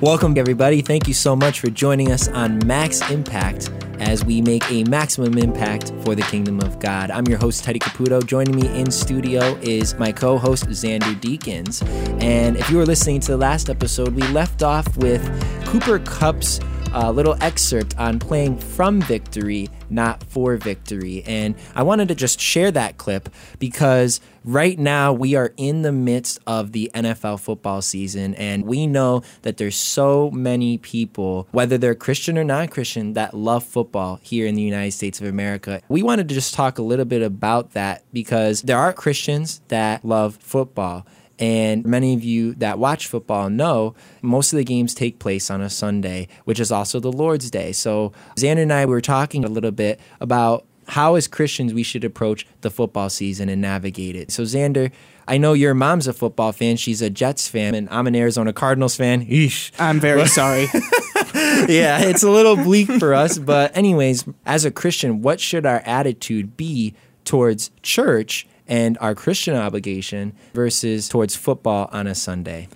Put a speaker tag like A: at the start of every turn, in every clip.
A: Welcome, everybody. Thank you so much for joining us on Max Impact as we make a maximum impact for the kingdom of God. I'm your host, Teddy Caputo. Joining me in studio is my co host, Xander Deakins. And if you were listening to the last episode, we left off with Cooper Kupp's a little excerpt on playing from victory, not for victory. And I wanted to just share that clip because right now we are in the midst of the NFL football season, and we know that there's so many people, whether they're Christian or non Christian, that love football here in the United States of America. We wanted to just talk a little bit about that because there are Christians that love football. And many of you that watch football know most of the games take place on a Sunday, which is also the Lord's Day. So, Xander and I were talking a little bit about how, as Christians, we should approach the football season and navigate it. So, Xander, I know your mom's a football fan. She's a Jets fan, and I'm an Arizona Cardinals fan. Eesh.
B: I'm very sorry.
A: yeah, it's a little bleak for us. But, anyways, as a Christian, what should our attitude be towards church and our Christian obligation versus towards football on a Sunday.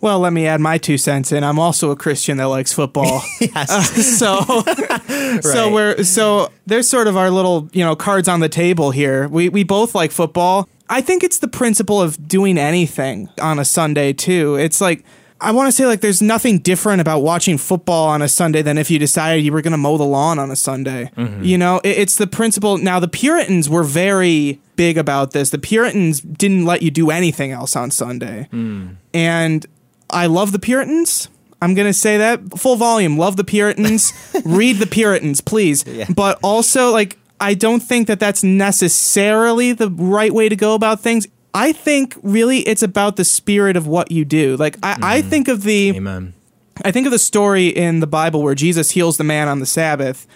B: Well, let me add my two cents in. I'm also a Christian that likes football.
A: yes.
B: Uh, so, right. so we're so there's sort of our little you know cards on the table here. We we both like football. I think it's the principle of doing anything on a Sunday too. It's like I want to say like there's nothing different about watching football on a Sunday than if you decided you were going to mow the lawn on a Sunday. Mm-hmm. You know, it, it's the principle. Now the Puritans were very big about this. The Puritans didn't let you do anything else on Sunday, mm. and I love the Puritans. I'm going to say that full volume. Love the Puritans. Read the Puritans, please. Yeah. But also like I don't think that that's necessarily the right way to go about things. I think really it's about the spirit of what you do. Like I, mm. I mm-hmm. think of the
A: Amen.
B: I think of the story in the Bible where Jesus heals the man on the Sabbath,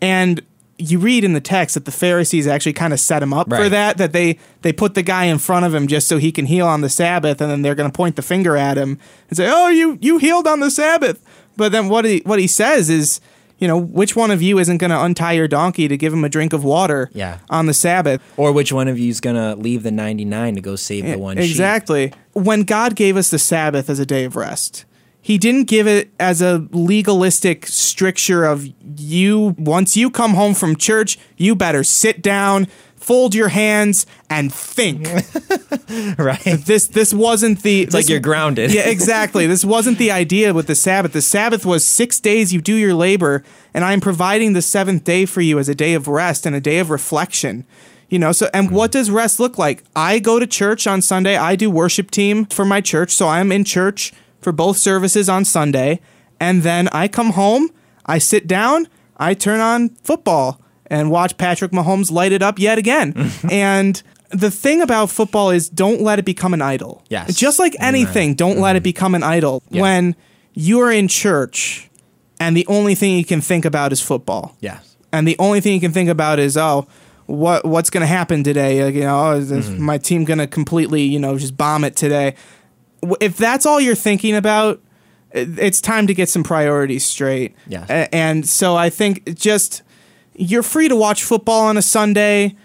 B: and you read in the text that the Pharisees actually kind of set him up right. for that. That they they put the guy in front of him just so he can heal on the Sabbath, and then they're going to point the finger at him and say, "Oh, you you healed on the Sabbath." But then what he what he says is, you know, which one of you isn't going to untie your donkey to give him a drink of water
A: yeah.
B: on the Sabbath?
A: Or which one of you is going to leave the 99 to go save the one
B: Exactly.
A: Sheep?
B: When God gave us the Sabbath as a day of rest, he didn't give it as a legalistic stricture of you once you come home from church, you better sit down, fold your hands and think.
A: right.
B: This this wasn't the
A: It's this, like you're grounded.
B: yeah, exactly. This wasn't the idea with the Sabbath. The Sabbath was 6 days you do your labor and I am providing the 7th day for you as a day of rest and a day of reflection. You know, so and what does rest look like? I go to church on Sunday. I do worship team for my church, so I'm in church for both services on Sunday, and then I come home, I sit down, I turn on football and watch Patrick Mahomes light it up yet again. and the thing about football is don't let it become an idol.
A: Yes.
B: Just like anything, don't mm-hmm. let it become an idol. Yeah. When you are in church and the only thing you can think about is football.
A: Yes.
B: And the only thing you can think about is, oh, what what's going to happen today? Like, you know, oh, is mm-hmm. my team going to completely, you know, just bomb it today? If that's all you're thinking about, it's time to get some priorities straight.
A: Yes.
B: And so I think just you're free to watch football on a Sunday.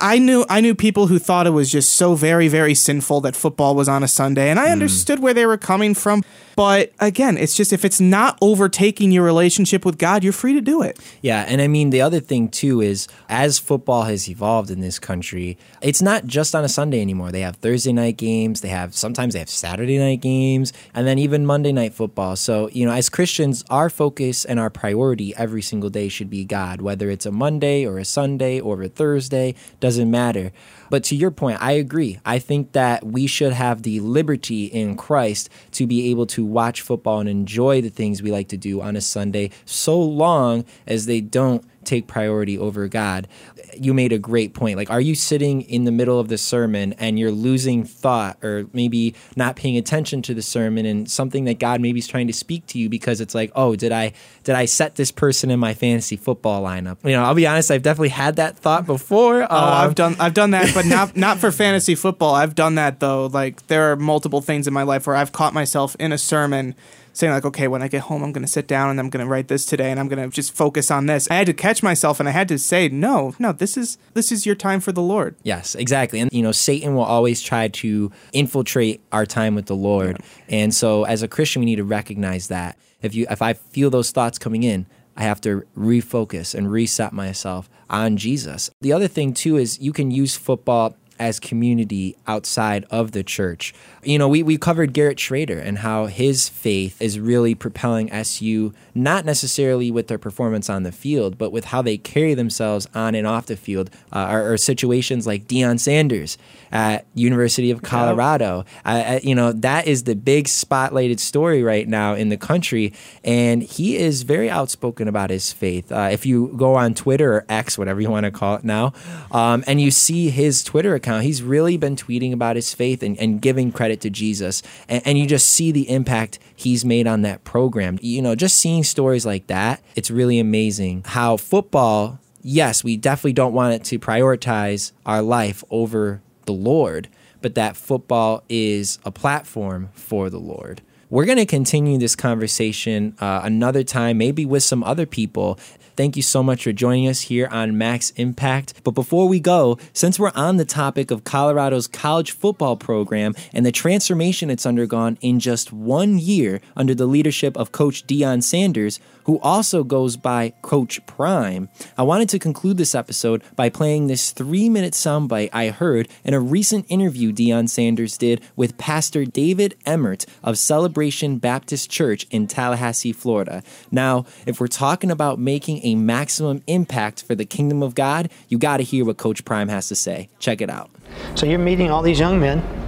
B: I knew I knew people who thought it was just so very very sinful that football was on a Sunday, and I mm. understood where they were coming from. But again, it's just if it's not overtaking your relationship with God, you're free to do it.
A: Yeah, and I mean the other thing too is as football has evolved in this country, it's not just on a Sunday anymore. They have Thursday night games, they have sometimes they have Saturday night games, and then even Monday night football. So, you know, as Christians, our focus and our priority every single day should be God, whether it's a Monday or a Sunday or a Thursday, doesn't matter. But to your point, I agree. I think that we should have the liberty in Christ to be able to watch football and enjoy the things we like to do on a Sunday so long as they don't take priority over God. You made a great point. Like, are you sitting in the middle of the sermon and you're losing thought or maybe not paying attention to the sermon and something that God maybe is trying to speak to you because it's like, oh, did I did I set this person in my fantasy football lineup? You know, I'll be honest, I've definitely had that thought before.
B: Oh, um, I've done I've done that, but not not for fantasy football. I've done that though. Like there are multiple things in my life where I've caught myself in a sermon saying like, okay, when I get home, I'm going to sit down and I'm going to write this today and I'm going to just focus on this. I had to catch myself and I had to say, no, no, this is this is your time for the Lord.
A: Yes, exactly. And you know, Satan will always try to infiltrate our time with the Lord. Yeah. And so as a Christian, we need to recognize that. If you if I feel those thoughts coming in, I have to refocus and reset myself on Jesus. The other thing too is you can use football as community outside of the church. You know, we, we covered Garrett Shrader and how his faith is really propelling SU, not necessarily with their performance on the field, but with how they carry themselves on and off the field, uh, or, or, situations like Deion Sanders at University of Colorado. Uh, you know, that is the big spotlighted story right now in the country, and he is very outspoken about his faith. Uh, if you go on Twitter or X, whatever you want to call it now, um, and you see his Twitter account, he's really been tweeting about his faith and, and giving credit to Jesus, and, and you just see the impact he's made on that program. You know, just seeing stories like that, it's really amazing how football yes, we definitely don't want it to prioritize our life over the Lord, but that football is a platform for the Lord. We're going to continue this conversation uh, another time, maybe with some other people. Thank you so much for joining us here on Max Impact. But before we go, since we're on the topic of Colorado's college football program and the transformation it's undergone in just one year under the leadership of Coach Deion Sanders, who also goes by Coach Prime, I wanted to conclude this episode by playing this three minute soundbite I heard in a recent interview Deion Sanders did with Pastor David Emmert of Celebration Baptist Church in Tallahassee, Florida. Now, if we're talking about making a maximum impact for the kingdom of God, you got to hear what Coach Prime has to say. Check it out.
C: So you're meeting all these young men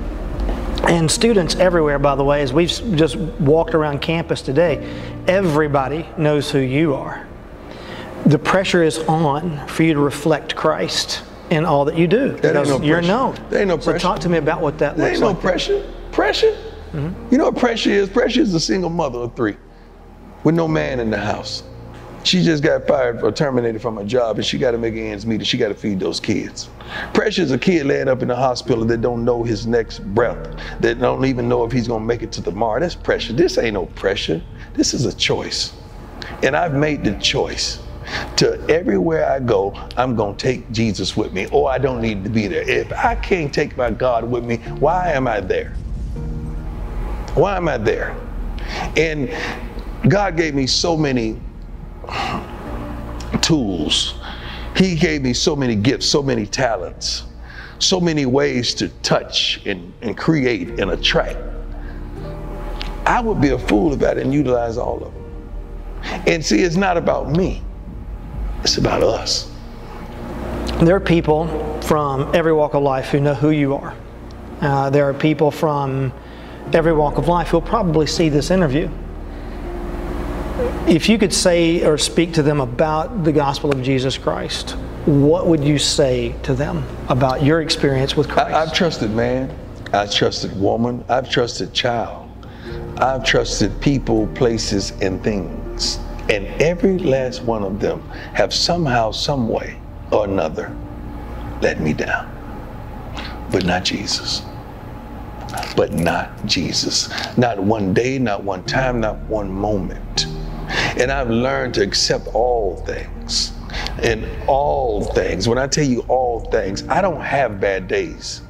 C: and students everywhere, by the way, as we've just walked around campus today, everybody knows who you are. The pressure is on for you to reflect Christ in all that you do.
D: That ain't no
C: you're known.
D: There ain't no pressure.
C: So talk to me about what that
D: there
C: looks
D: ain't
C: like.
D: no pressure. Pressure? Mm-hmm. You know what pressure is? Pressure is a single mother of three with no man in the house. She just got fired or terminated from her job and she got to make ends meet and she got to feed those kids. Pressure's a kid laying up in the hospital that don't know his next breath, that don't even know if he's going to make it to tomorrow. That's pressure. This ain't no pressure. This is a choice. And I've made the choice to everywhere I go, I'm going to take Jesus with me, or I don't need to be there. If I can't take my God with me, why am I there? Why am I there? And God gave me so many tools. He gave me so many gifts, so many talents, so many ways to touch and, and create and attract. I would be a fool if I didn't utilize all of them. And see, it's not about me, it's about us.
C: There are people from every walk of life who know who you are. Uh, there are people from every walk of life who'll probably see this interview if you could say or speak to them about the gospel of Jesus Christ, what would you say to them about your experience with Christ?
D: I, have trusted man, I've trusted woman, I've trusted child, I've trusted people, places, and things. And every last one of them have somehow, some way or another let me down. But not Jesus. But not Jesus. Not one day, not one time, not one moment. And I've learned to accept all things. And all things, when I tell you all things, I don't have bad days.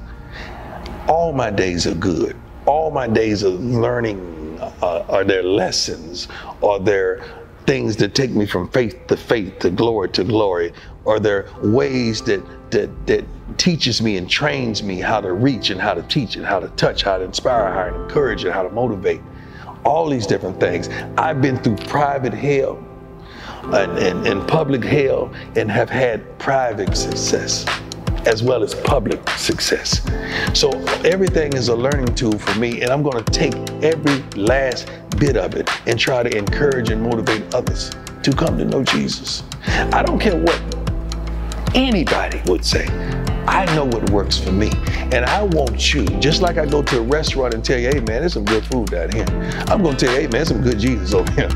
D: All my days are good. All my days of learning uh, are there lessons, are there things that take me from faith to faith, to glory to glory, are there ways that that that teaches me and trains me how to reach and how to teach and how to touch, how to inspire, how to encourage and how to motivate all these different things. I've been through private hell and, and, and public hell and have had private success as well as public success. So everything is a learning tool for me, and I'm going to take every last bit of it and try to encourage and motivate others to come to know Jesus. I don't care what anybody would say. I know what works for me. And I want you, just like I go to a restaurant and tell you, hey man, there's some good food down here. I'm gonna tell you, hey man, there's some good Jesus over here.